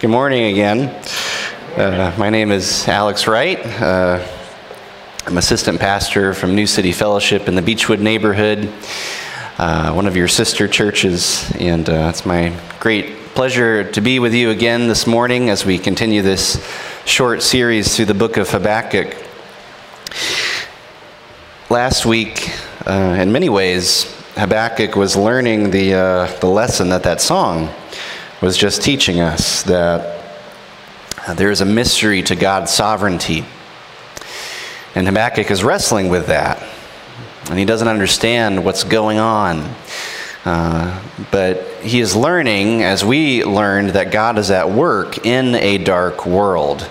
Good morning again. Uh, my name is Alex Wright. Uh, I'm assistant pastor from New City Fellowship in the Beechwood neighborhood, uh, one of your sister churches, and uh, it's my great pleasure to be with you again this morning as we continue this short series through the book of Habakkuk. Last week, uh, in many ways, Habakkuk was learning the, uh, the lesson that that song was just teaching us that there is a mystery to God's sovereignty. And Habakkuk is wrestling with that. And he doesn't understand what's going on. Uh, but he is learning, as we learned, that God is at work in a dark world.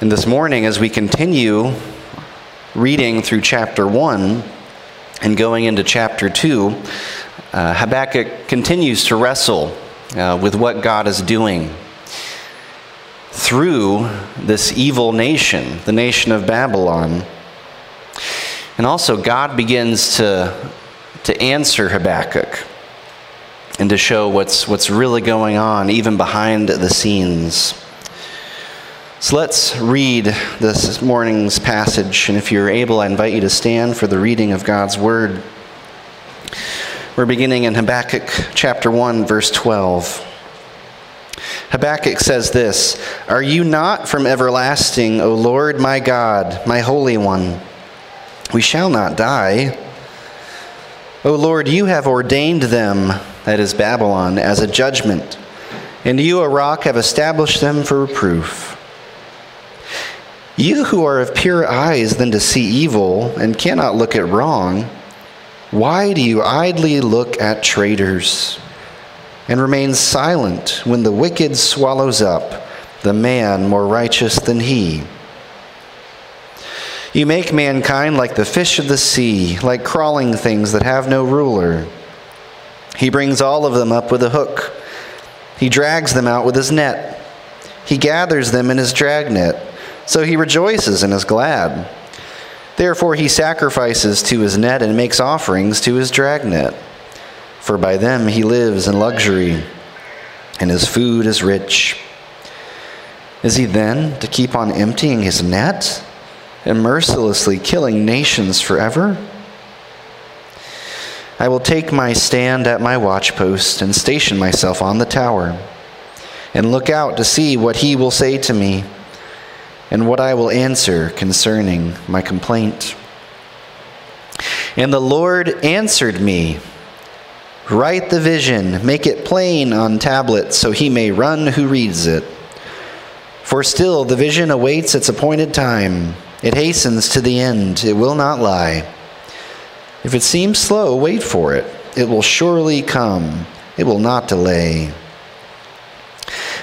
And this morning, as we continue reading through chapter 1 and going into chapter 2, uh, Habakkuk continues to wrestle uh, with what God is doing through this evil nation, the nation of Babylon. And also, God begins to, to answer Habakkuk and to show what's, what's really going on, even behind the scenes. So let's read this morning's passage. And if you're able, I invite you to stand for the reading of God's Word. We're beginning in Habakkuk chapter 1, verse 12. Habakkuk says this Are you not from everlasting, O Lord my God, my Holy One? We shall not die. O Lord, you have ordained them, that is Babylon, as a judgment, and you, a rock, have established them for reproof. You who are of pure eyes than to see evil and cannot look at wrong, why do you idly look at traitors and remain silent when the wicked swallows up the man more righteous than he? You make mankind like the fish of the sea, like crawling things that have no ruler. He brings all of them up with a hook. He drags them out with his net. He gathers them in his dragnet. So he rejoices and is glad. Therefore he sacrifices to his net and makes offerings to his dragnet. For by them he lives in luxury, and his food is rich. Is he then to keep on emptying his net and mercilessly killing nations forever? I will take my stand at my watchpost and station myself on the tower, and look out to see what he will say to me and what I will answer concerning my complaint. And the Lord answered me Write the vision, make it plain on tablets, so he may run who reads it. For still the vision awaits its appointed time. It hastens to the end, it will not lie. If it seems slow, wait for it. It will surely come, it will not delay.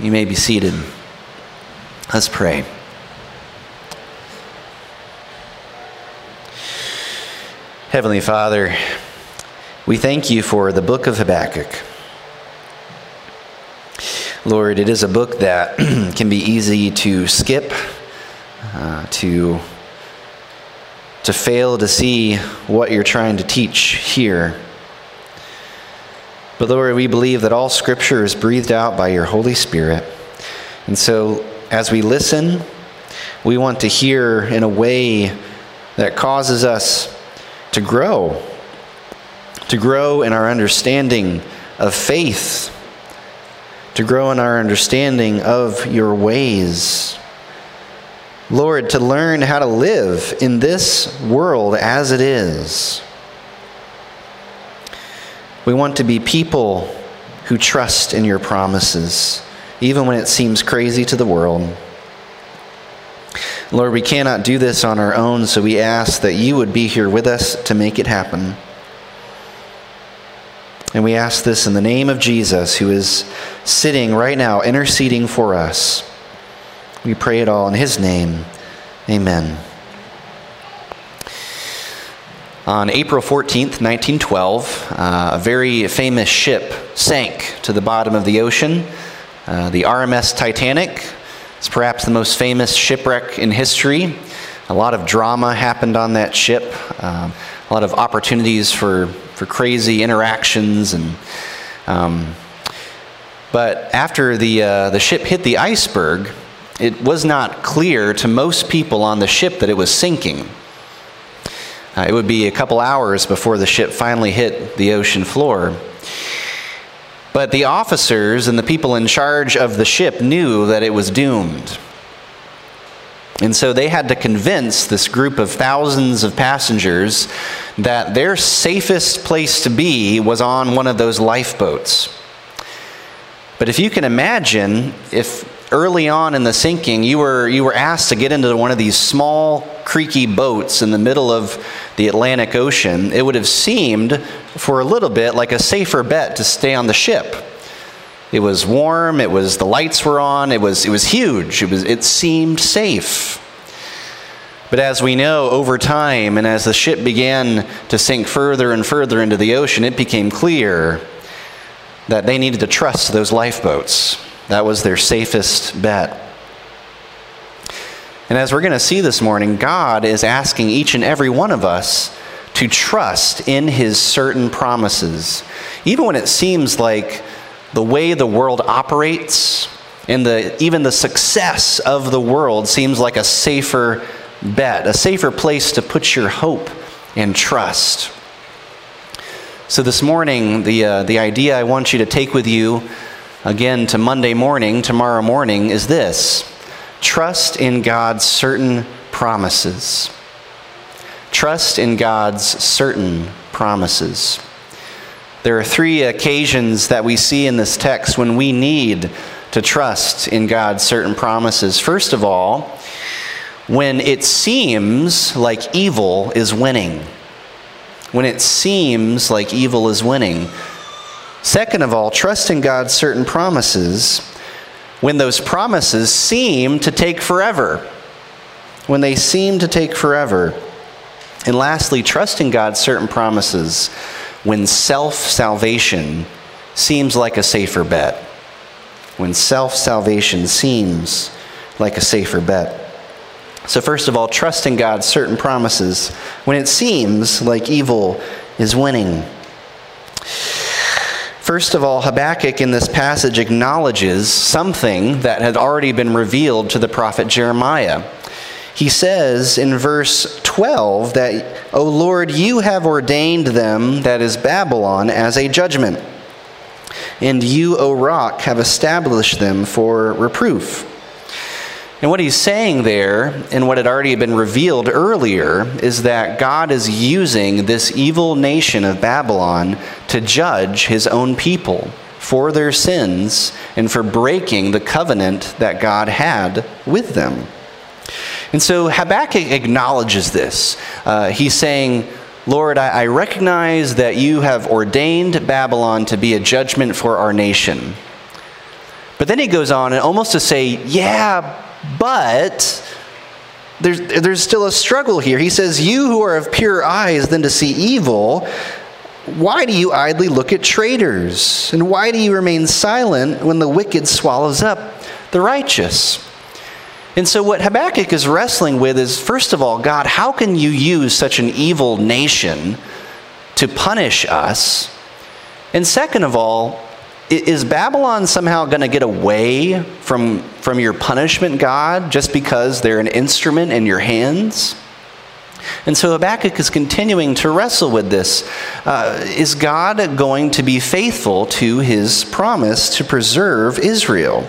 You may be seated. Let's pray. Heavenly Father, we thank you for the book of Habakkuk. Lord, it is a book that can be easy to skip, uh, to, to fail to see what you're trying to teach here. But Lord, we believe that all scripture is breathed out by your Holy Spirit. And so as we listen, we want to hear in a way that causes us to grow, to grow in our understanding of faith, to grow in our understanding of your ways. Lord, to learn how to live in this world as it is. We want to be people who trust in your promises, even when it seems crazy to the world. Lord, we cannot do this on our own, so we ask that you would be here with us to make it happen. And we ask this in the name of Jesus, who is sitting right now, interceding for us. We pray it all in his name. Amen. On April 14th, 1912, uh, a very famous ship sank to the bottom of the ocean. Uh, the RMS Titanic is perhaps the most famous shipwreck in history. A lot of drama happened on that ship, um, a lot of opportunities for, for crazy interactions. And, um, but after the, uh, the ship hit the iceberg, it was not clear to most people on the ship that it was sinking. Uh, it would be a couple hours before the ship finally hit the ocean floor. But the officers and the people in charge of the ship knew that it was doomed. And so they had to convince this group of thousands of passengers that their safest place to be was on one of those lifeboats. But if you can imagine, if early on in the sinking you were, you were asked to get into one of these small, creaky boats in the middle of the Atlantic Ocean, it would have seemed for a little bit like a safer bet to stay on the ship. It was warm, it was the lights were on, it was it was huge. It was it seemed safe. But as we know, over time and as the ship began to sink further and further into the ocean, it became clear that they needed to trust those lifeboats. That was their safest bet. And as we're going to see this morning, God is asking each and every one of us to trust in his certain promises. Even when it seems like the way the world operates and the, even the success of the world seems like a safer bet, a safer place to put your hope and trust. So, this morning, the, uh, the idea I want you to take with you again to Monday morning, tomorrow morning, is this trust in God's certain promises. Trust in God's certain promises. There are three occasions that we see in this text when we need to trust in God's certain promises. First of all, when it seems like evil is winning. When it seems like evil is winning. Second of all, trust in God's certain promises when those promises seem to take forever. When they seem to take forever. And lastly, trust in God's certain promises when self salvation seems like a safer bet. When self salvation seems like a safer bet. So, first of all, trust in God's certain promises when it seems like evil is winning. First of all, Habakkuk in this passage acknowledges something that had already been revealed to the prophet Jeremiah. He says in verse 12 that, O Lord, you have ordained them, that is Babylon, as a judgment, and you, O rock, have established them for reproof. And what he's saying there, and what had already been revealed earlier, is that God is using this evil nation of Babylon to judge his own people for their sins and for breaking the covenant that God had with them. And so Habakkuk acknowledges this. Uh, he's saying, Lord, I, I recognize that you have ordained Babylon to be a judgment for our nation. But then he goes on and almost to say, yeah, but there's, there's still a struggle here. He says, You who are of pure eyes than to see evil, why do you idly look at traitors? And why do you remain silent when the wicked swallows up the righteous? And so, what Habakkuk is wrestling with is first of all, God, how can you use such an evil nation to punish us? And second of all, is Babylon somehow going to get away from, from your punishment, God, just because they're an instrument in your hands? And so Habakkuk is continuing to wrestle with this. Uh, is God going to be faithful to his promise to preserve Israel?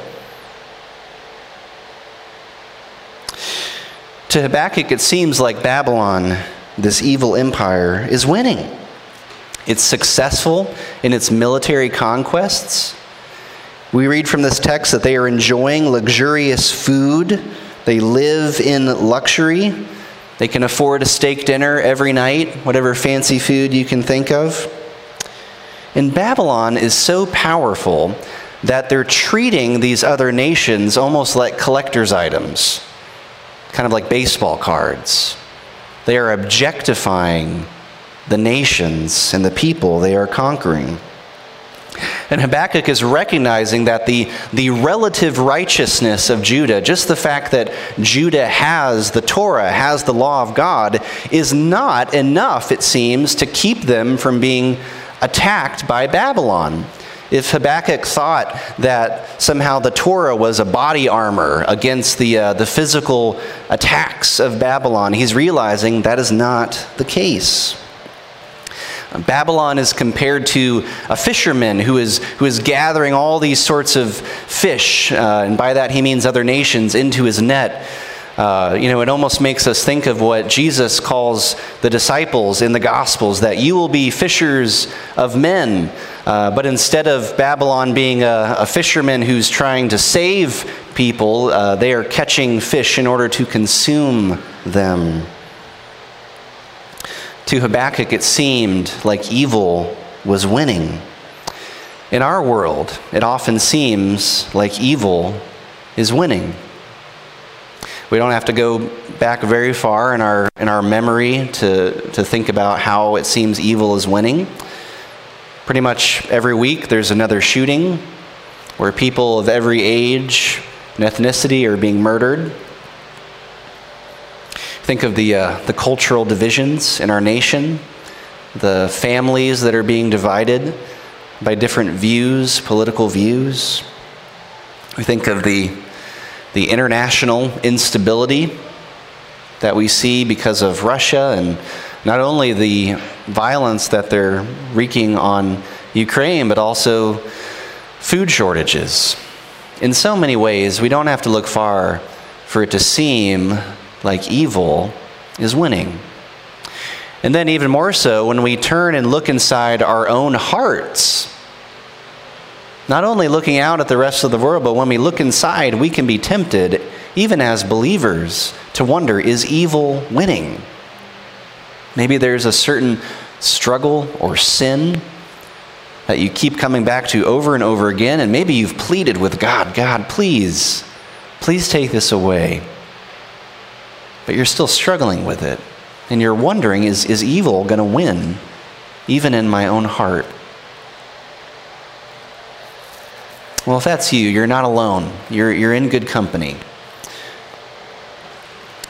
To Habakkuk, it seems like Babylon, this evil empire, is winning. It's successful in its military conquests. We read from this text that they are enjoying luxurious food, they live in luxury. They can afford a steak dinner every night, whatever fancy food you can think of. And Babylon is so powerful that they're treating these other nations almost like collector's items, kind of like baseball cards. They are objectifying the nations and the people they are conquering. And Habakkuk is recognizing that the, the relative righteousness of Judah, just the fact that Judah has the Torah, has the law of God, is not enough, it seems, to keep them from being attacked by Babylon. If Habakkuk thought that somehow the Torah was a body armor against the, uh, the physical attacks of Babylon, he's realizing that is not the case. Babylon is compared to a fisherman who is, who is gathering all these sorts of fish, uh, and by that he means other nations, into his net. Uh, you know, it almost makes us think of what Jesus calls the disciples in the Gospels that you will be fishers of men. Uh, but instead of Babylon being a, a, fisherman who's trying to save people, uh, they are catching fish in order to consume them. To Habakkuk, it seemed like evil was winning. In our world, it often seems like evil is winning. We don't have to go back very far in our, in our memory to, to think about how it seems evil is winning. Pretty much every week, there's another shooting where people of every age and ethnicity are being murdered. Think of the, uh, the cultural divisions in our nation, the families that are being divided by different views, political views. We think of the, the international instability that we see because of Russia and not only the violence that they're wreaking on Ukraine, but also food shortages. In so many ways, we don't have to look far for it to seem like evil is winning. And then, even more so, when we turn and look inside our own hearts, not only looking out at the rest of the world, but when we look inside, we can be tempted, even as believers, to wonder is evil winning? Maybe there's a certain struggle or sin that you keep coming back to over and over again, and maybe you've pleaded with God, God, please, please take this away but you're still struggling with it. And you're wondering is, is evil going to win, even in my own heart? Well, if that's you, you're not alone. You're, you're in good company.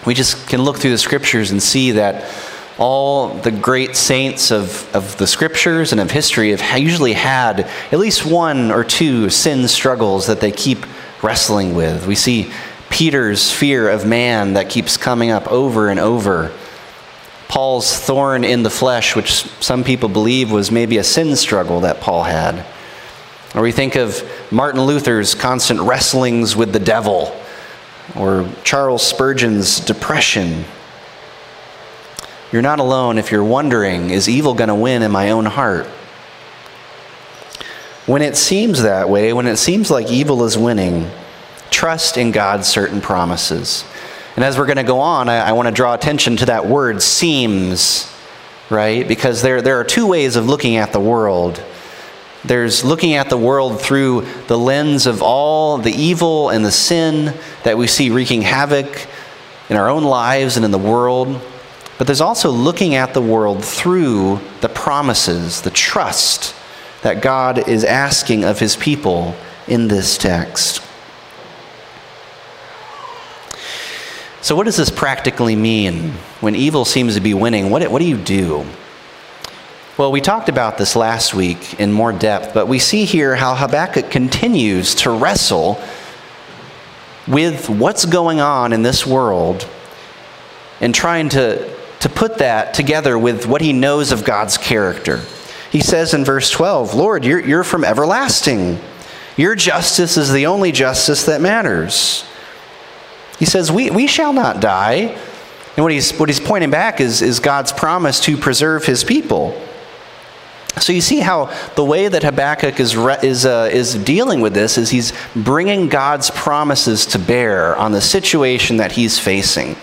We just can look through the scriptures and see that all the great saints of, of the scriptures and of history have usually had at least one or two sin struggles that they keep wrestling with. We see Peter's fear of man that keeps coming up over and over. Paul's thorn in the flesh, which some people believe was maybe a sin struggle that Paul had. Or we think of Martin Luther's constant wrestlings with the devil, or Charles Spurgeon's depression. You're not alone if you're wondering is evil going to win in my own heart? When it seems that way, when it seems like evil is winning, trust in God's certain promises. And as we're going to go on, I, I want to draw attention to that word seems, right? Because there, there are two ways of looking at the world. There's looking at the world through the lens of all the evil and the sin that we see wreaking havoc in our own lives and in the world. But there's also looking at the world through the promises, the trust that God is asking of his people in this text. So, what does this practically mean when evil seems to be winning? What, what do you do? Well, we talked about this last week in more depth, but we see here how Habakkuk continues to wrestle with what's going on in this world and trying to, to put that together with what he knows of God's character. He says in verse 12, Lord, you're, you're from everlasting. Your justice is the only justice that matters. He says, We, we shall not die. And what he's, what he's pointing back is, is God's promise to preserve his people. So you see how the way that Habakkuk is, is, uh, is dealing with this is he's bringing God's promises to bear on the situation that he's facing.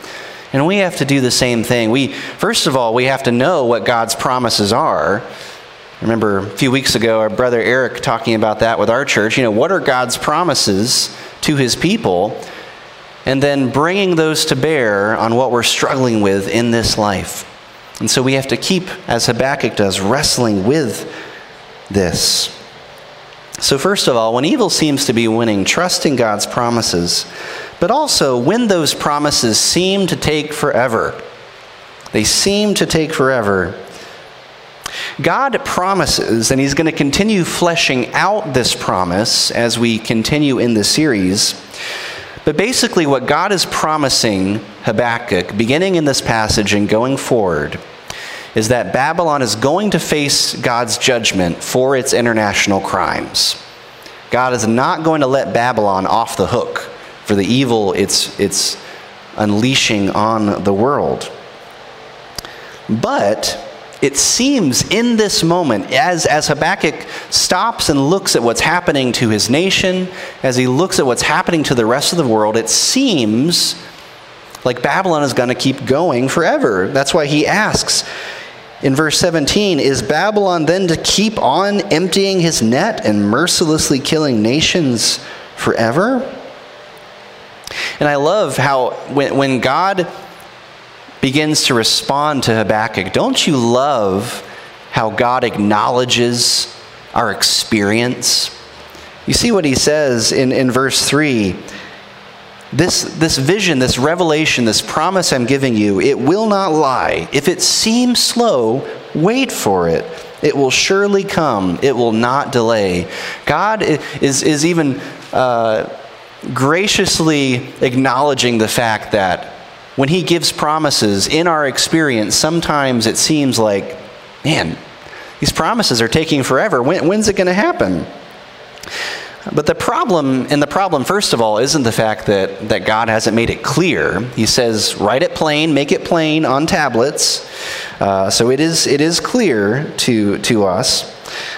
And we have to do the same thing. We, first of all, we have to know what God's promises are. remember a few weeks ago, our brother Eric talking about that with our church. You know, what are God's promises to his people? And then bringing those to bear on what we're struggling with in this life. And so we have to keep, as Habakkuk does, wrestling with this. So, first of all, when evil seems to be winning, trust in God's promises, but also when those promises seem to take forever. They seem to take forever. God promises, and He's going to continue fleshing out this promise as we continue in the series. But basically, what God is promising Habakkuk, beginning in this passage and going forward, is that Babylon is going to face God's judgment for its international crimes. God is not going to let Babylon off the hook for the evil it's, it's unleashing on the world. But it seems in this moment, as, as Habakkuk stops and looks at what's happening to his nation, as he looks at what's happening to the rest of the world, it seems like Babylon is going to keep going forever. That's why he asks, in verse 17, is Babylon then to keep on emptying his net and mercilessly killing nations forever? And I love how when, when God begins to respond to Habakkuk, don't you love how God acknowledges our experience? You see what he says in, in verse 3 this, this vision, this revelation, this promise I'm giving you, it will not lie. If it seems slow, wait for it. It will surely come. It will not delay. God is, is even uh, graciously acknowledging the fact that when He gives promises in our experience, sometimes it seems like, man, these promises are taking forever. When, when's it going to happen? But the problem, and the problem, first of all, isn't the fact that, that God hasn't made it clear. He says, write it plain, make it plain on tablets. Uh, so it is, it is clear to, to us.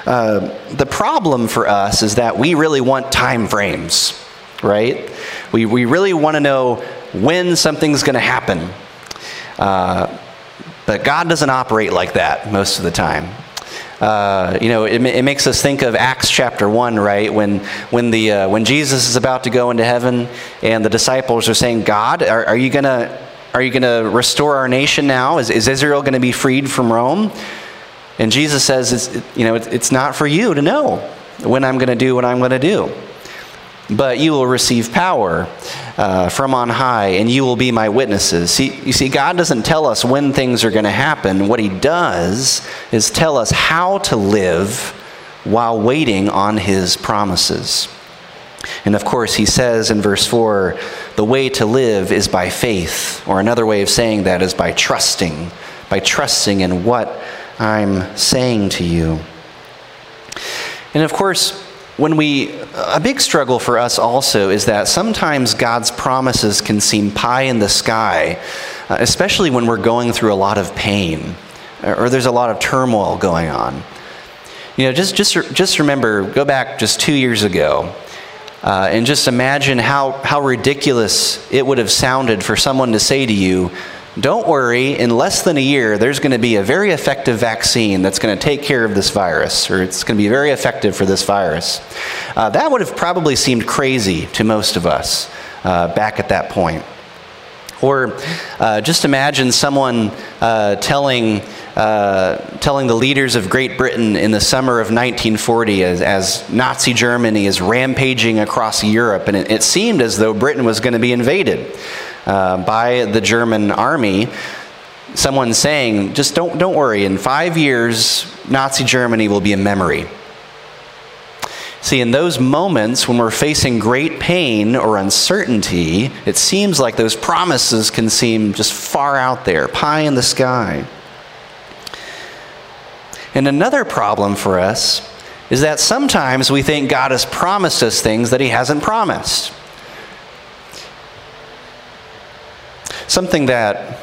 Uh, the problem for us is that we really want time frames, right? We, we really want to know when something's going to happen. Uh, but God doesn't operate like that most of the time. Uh, you know, it, it, makes us think of Acts chapter 1, right? When, when, the, uh, when Jesus is about to go into heaven and the disciples are saying, God, are, are you going to restore our nation now? Is, is Israel going to be freed from Rome? And Jesus says, it's, you know, it's, it's not for you to know when I'm going to do what I'm going to do but you will receive power uh, from on high, and you will be my witnesses. See, you see, God doesn't tell us when things are going to happen. What He does is tell us how to live while waiting on His promises. And of course, He says in verse 4 the way to live is by faith, or another way of saying that is by trusting, by trusting in what I'm saying to you. And of course, when we a big struggle for us also is that sometimes God's promises can seem pie in the sky, uh, especially when we're going through a lot of pain or there's a lot of turmoil going on. You know, just just just remember, go back just two years ago, uh, and just imagine how how ridiculous it would have sounded for someone to say to you, don't worry, in less than a year, there's going to be a very effective vaccine that's going to take care of this virus, or it's going to be very effective for this virus. Uh, that would have probably seemed crazy to most of us uh, back at that point. Or uh, just imagine someone uh, telling, uh, telling the leaders of Great Britain in the summer of 1940 as, as Nazi Germany is rampaging across Europe, and it, it seemed as though Britain was going to be invaded. Uh, by the German army, someone saying, just don't, don't worry, in five years, Nazi Germany will be a memory. See, in those moments when we're facing great pain or uncertainty, it seems like those promises can seem just far out there, pie in the sky. And another problem for us is that sometimes we think God has promised us things that He hasn't promised. Something that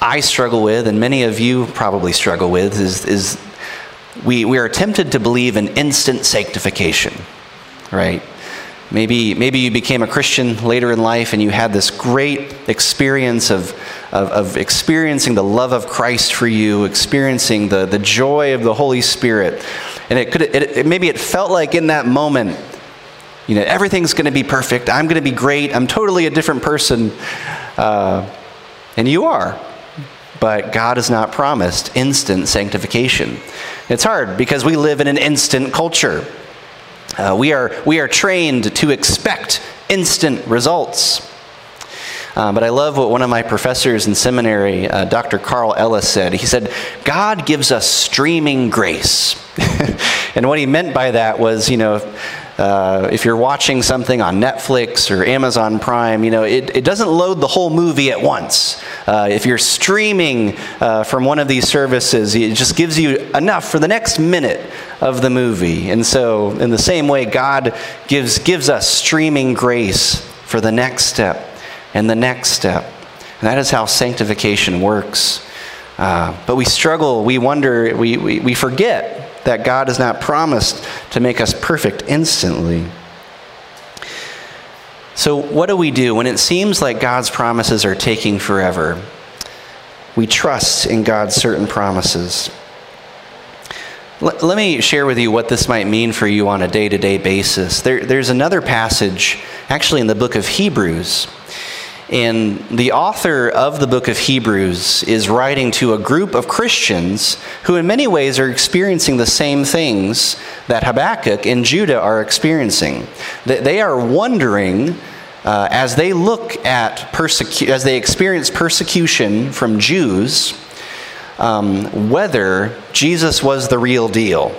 I struggle with, and many of you probably struggle with, is, is we, we are tempted to believe in instant sanctification, right? Maybe, maybe you became a Christian later in life and you had this great experience of, of, of experiencing the love of Christ for you, experiencing the, the joy of the Holy Spirit. And it could, it, it, maybe it felt like in that moment, you know, everything's going to be perfect. I'm going to be great. I'm totally a different person. Uh, and you are. But God has not promised instant sanctification. It's hard because we live in an instant culture. Uh, we, are, we are trained to expect instant results. Uh, but I love what one of my professors in seminary, uh, Dr. Carl Ellis, said. He said, God gives us streaming grace. and what he meant by that was, you know, uh, if you're watching something on Netflix or Amazon Prime, you know, it, it doesn't load the whole movie at once. Uh, if you're streaming uh, from one of these services, it just gives you enough for the next minute of the movie. And so, in the same way, God gives, gives us streaming grace for the next step and the next step. And that is how sanctification works. Uh, but we struggle, we wonder, we, we, we forget that God has not promised to make us perfect instantly. So, what do we do when it seems like God's promises are taking forever? We trust in God's certain promises. Let, let me share with you what this might mean for you on a day to day basis. There, there's another passage, actually, in the book of Hebrews and the author of the book of Hebrews is writing to a group of Christians who, in many ways, are experiencing the same things that Habakkuk and Judah are experiencing. They are wondering. Uh, as they look at persecu- as they experience persecution from Jews, um, whether Jesus was the real deal,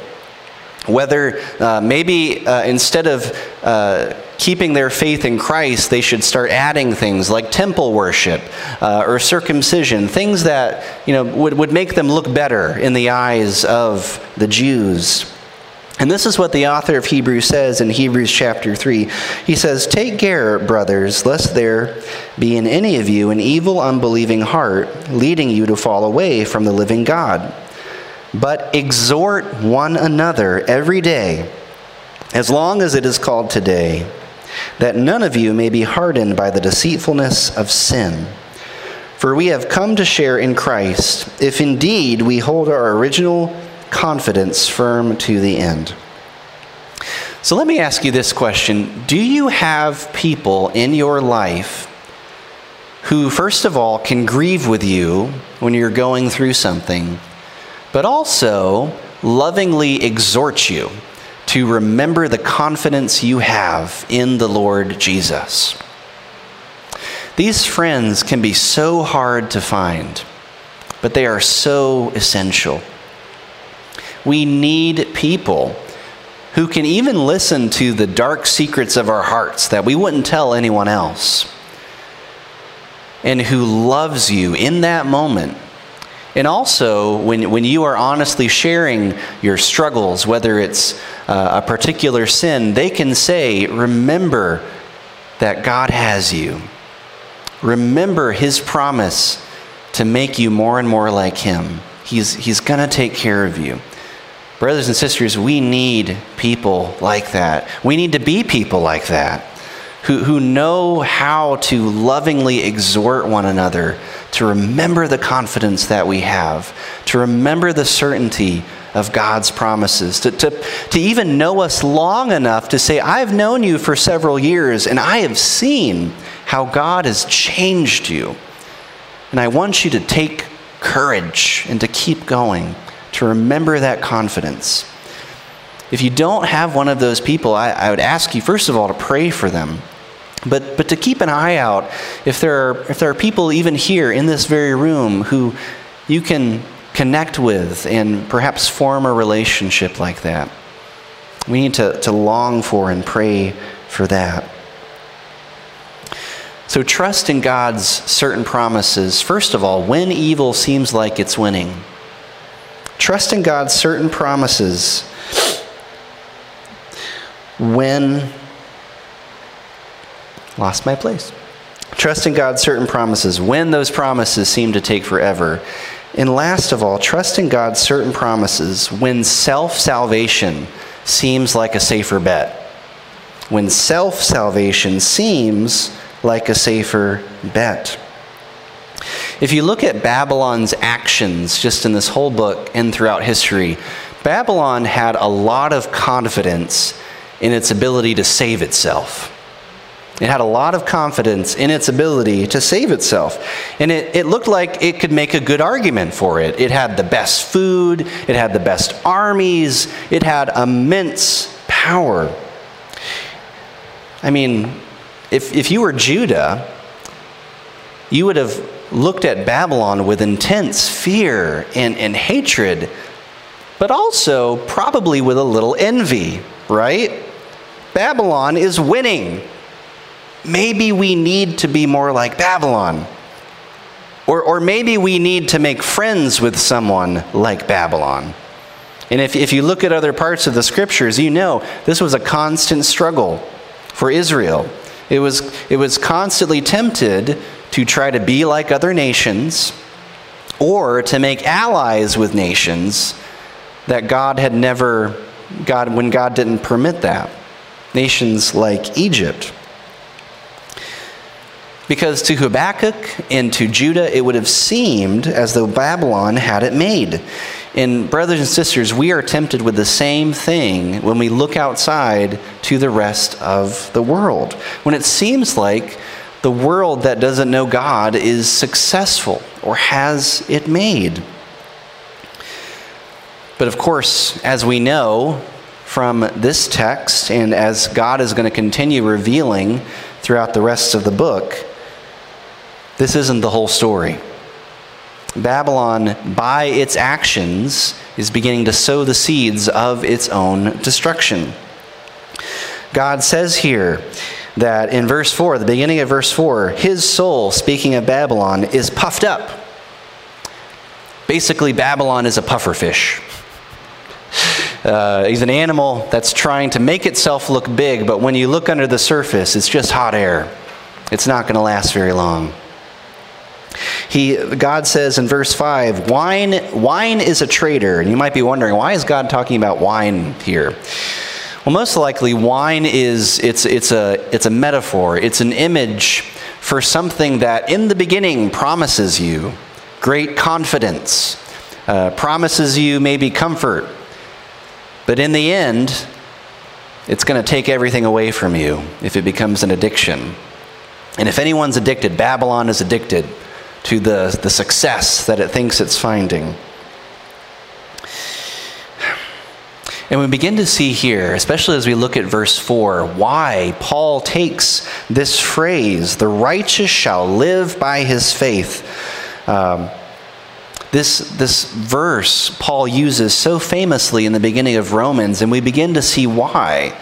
whether uh, maybe uh, instead of uh, keeping their faith in Christ, they should start adding things like temple worship uh, or circumcision, things that you know would, would make them look better in the eyes of the Jews. And this is what the author of Hebrews says in Hebrews chapter 3. He says, Take care, brothers, lest there be in any of you an evil, unbelieving heart, leading you to fall away from the living God. But exhort one another every day, as long as it is called today, that none of you may be hardened by the deceitfulness of sin. For we have come to share in Christ, if indeed we hold our original confidence firm to the end. So let me ask you this question Do you have people in your life who, first of all, can grieve with you when you're going through something? But also lovingly exhort you to remember the confidence you have in the Lord Jesus. These friends can be so hard to find, but they are so essential. We need people who can even listen to the dark secrets of our hearts that we wouldn't tell anyone else, and who loves you in that moment and also, when, when you are honestly sharing your struggles, whether it's uh, a particular sin, they can say, Remember that God has you. Remember His promise to make you more and more like Him. He's, he's going to take care of you. Brothers and sisters, we need people like that. We need to be people like that who, who know how to lovingly exhort one another to remember the confidence that we have, to remember the certainty of God's promises, to, to, to even know us long enough to say, I've known you for several years and I have seen how God has changed you. And I want you to take courage and to keep going, to remember that confidence. If you don't have one of those people, I, I would ask you, first of all, to pray for them but, but to keep an eye out if there, are, if there are people even here in this very room who you can connect with and perhaps form a relationship like that. We need to, to long for and pray for that. So trust in God's certain promises, first of all, when evil seems like it's winning. Trust in God's certain promises when lost my place. Trust in God's certain promises when those promises seem to take forever. And last of all, trust in God's certain promises when self salvation seems like a safer bet. When self salvation seems like a safer bet. if you look at Babylon's actions just in this whole book and throughout history, Babylon had a lot of confidence in its ability to save itself. It had a lot of confidence in its ability to save itself. And it, it looked like it could make a good argument for it. It had the best food, it had the best armies, it had immense power. I mean, if, if you were Judah, you would have looked at Babylon with intense fear and, and hatred, but also probably with a little envy, right? Babylon is winning. Maybe we need to be more like Babylon. Or, or maybe we need to make friends with someone like Babylon. And if, if you look at other parts of the scriptures, you know this was a constant struggle for Israel. It was, it was constantly tempted to try to be like other nations or to make allies with nations that God had never, God, when God didn't permit that. Nations like Egypt. Because to Habakkuk and to Judah, it would have seemed as though Babylon had it made. And, brothers and sisters, we are tempted with the same thing when we look outside to the rest of the world. When it seems like the world that doesn't know God is successful or has it made. But of course, as we know from this text, and as God is going to continue revealing throughout the rest of the book, this isn't the whole story. Babylon, by its actions, is beginning to sow the seeds of its own destruction. God says here that in verse 4, the beginning of verse 4, his soul, speaking of Babylon, is puffed up. Basically, Babylon is a pufferfish. Uh, he's an animal that's trying to make itself look big, but when you look under the surface, it's just hot air. It's not going to last very long. He, God says in verse 5, wine, wine is a traitor. And you might be wondering, why is God talking about wine here? Well, most likely, wine is it's, it's, a, it's a metaphor, it's an image for something that in the beginning promises you great confidence, uh, promises you maybe comfort, but in the end, it's going to take everything away from you if it becomes an addiction. And if anyone's addicted, Babylon is addicted to the, the success that it thinks it's finding. And we begin to see here, especially as we look at verse 4, why Paul takes this phrase, the righteous shall live by his faith. Um, this, this verse Paul uses so famously in the beginning of Romans, and we begin to see why.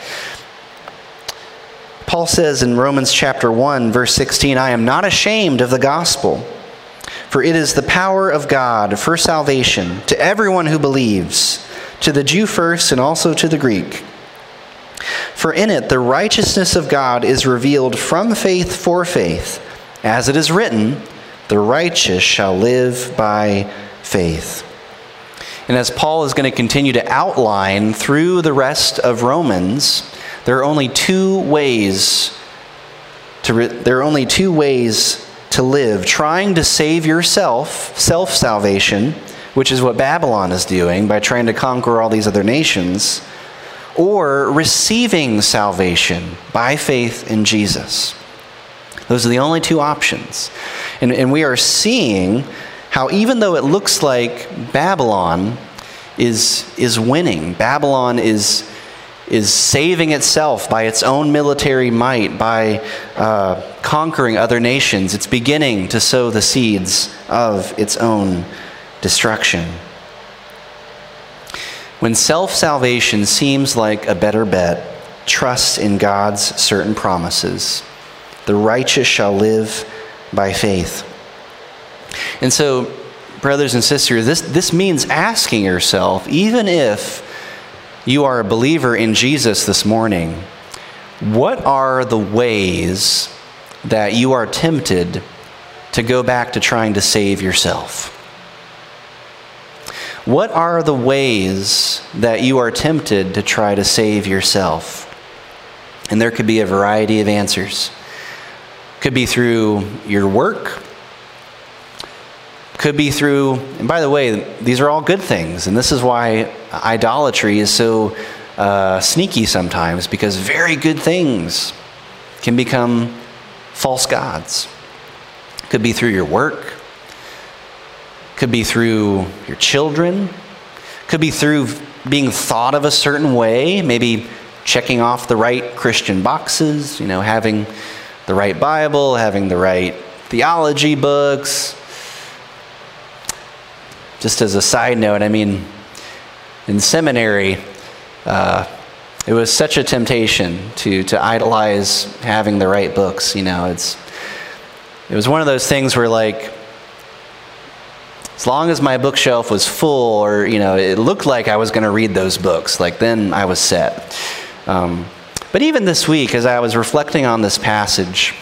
Paul says in Romans chapter 1, verse 16, I am not ashamed of the gospel for it is the power of God for salvation to everyone who believes, to the Jew first and also to the Greek. For in it the righteousness of God is revealed from faith for faith, as it is written, the righteous shall live by faith. And as Paul is going to continue to outline through the rest of Romans, there are only two ways to re- there are only two ways to live, trying to save yourself, self salvation, which is what Babylon is doing by trying to conquer all these other nations, or receiving salvation by faith in Jesus. Those are the only two options. And, and we are seeing how, even though it looks like Babylon is, is winning, Babylon is is saving itself by its own military might, by uh, conquering other nations. It's beginning to sow the seeds of its own destruction. When self salvation seems like a better bet, trust in God's certain promises. The righteous shall live by faith. And so, brothers and sisters, this, this means asking yourself, even if you are a believer in Jesus this morning, what are the ways that you are tempted to go back to trying to save yourself? What are the ways that you are tempted to try to save yourself? And there could be a variety of answers. Could be through your work, could be through, and by the way, these are all good things, and this is why idolatry is so uh, sneaky sometimes, because very good things can become false gods. Could be through your work, could be through your children, could be through being thought of a certain way, maybe checking off the right Christian boxes, you know, having the right Bible, having the right theology books. Just as a side note, I mean, in seminary, uh, it was such a temptation to, to idolize having the right books. You know, it's, it was one of those things where, like, as long as my bookshelf was full or, you know, it looked like I was going to read those books, like, then I was set. Um, but even this week, as I was reflecting on this passage,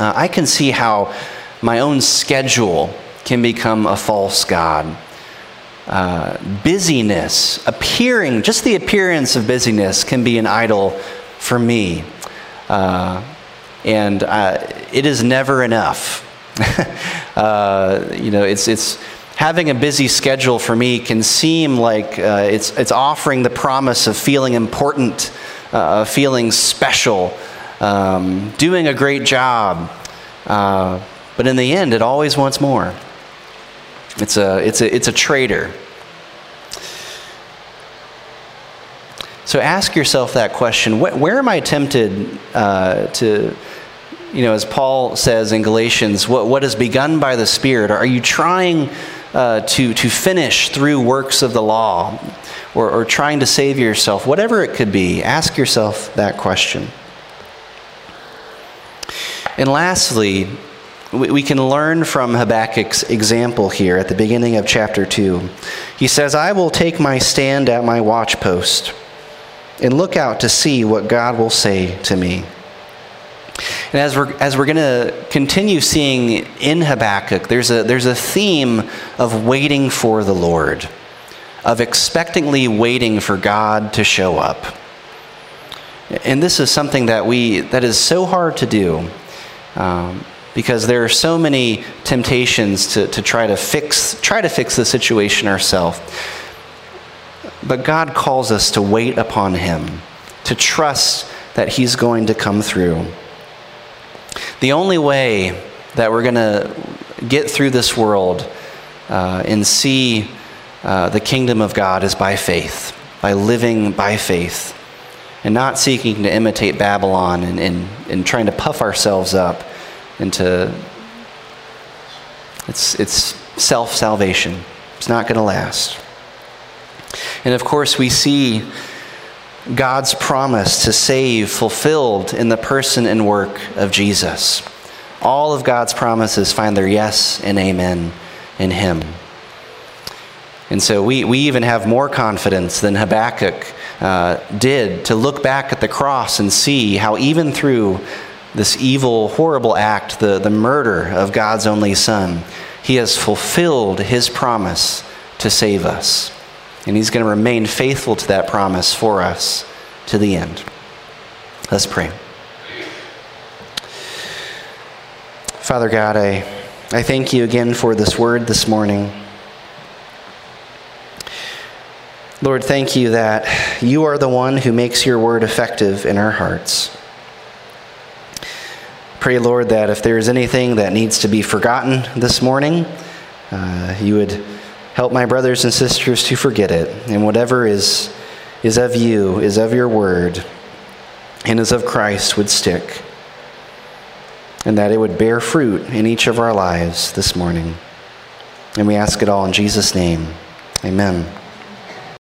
uh, I can see how my own schedule can become a false God. Uh, busyness, appearing, just the appearance of busyness can be an idol for me. Uh, and uh, it is never enough. Uh, you know, it's, it's having a busy schedule for me can seem like uh, it's, it's offering the promise of feeling important, uh, feeling special, um, doing a great job. But in the end, it always wants more. It's a, it's a, it's a traitor. So ask yourself that question where, where am I tempted uh, to, you know, as Paul says in Galatians, what, what is begun by the Spirit? Are you trying uh, to, to finish through works of the law or, or trying to save yourself? Whatever it could be, ask yourself that question. And lastly, we can learn from Habakkuk's example here at the beginning of chapter 2. He says, I will take my stand at my watchpost and look out to see what God will say to me. And as we're, as we're going to continue seeing in Habakkuk, there's a, there's a theme of waiting for the Lord, of expectantly waiting for God to show up. And this is something that, we, that is so hard to do. Um, because there are so many temptations to, to try to fix try to fix the situation ourselves. But God calls us to wait upon Him, to trust that He's going to come through. The only way that we're going to get through this world uh, and see uh, the kingdom of God is by faith, by living by faith, and not seeking to imitate Babylon and, and, and trying to puff ourselves up into it's, it's self salvation. It's not going to last. And of course, we see God's promise to save fulfilled in the person and work of Jesus. All of God's promises find their yes and amen in Him. And so we, we even have more confidence than Habakkuk uh, did to look back at the cross and see how, even through this evil, horrible act, the, the murder of God's only Son, He has fulfilled His promise to save us. And He's going to remain faithful to that promise for us to the end. Let's pray. Father God, I, I thank you again for this word this morning. Lord, thank you that you are the one who makes your word effective in our hearts pray, Lord, that if there is anything that needs to be forgotten this morning, uh, you would help my brothers and sisters to forget it. And whatever is, is of you, is of your word, and is of Christ would stick. And that it would bear fruit in each of our lives this morning. And we ask it all in Jesus' name. Amen.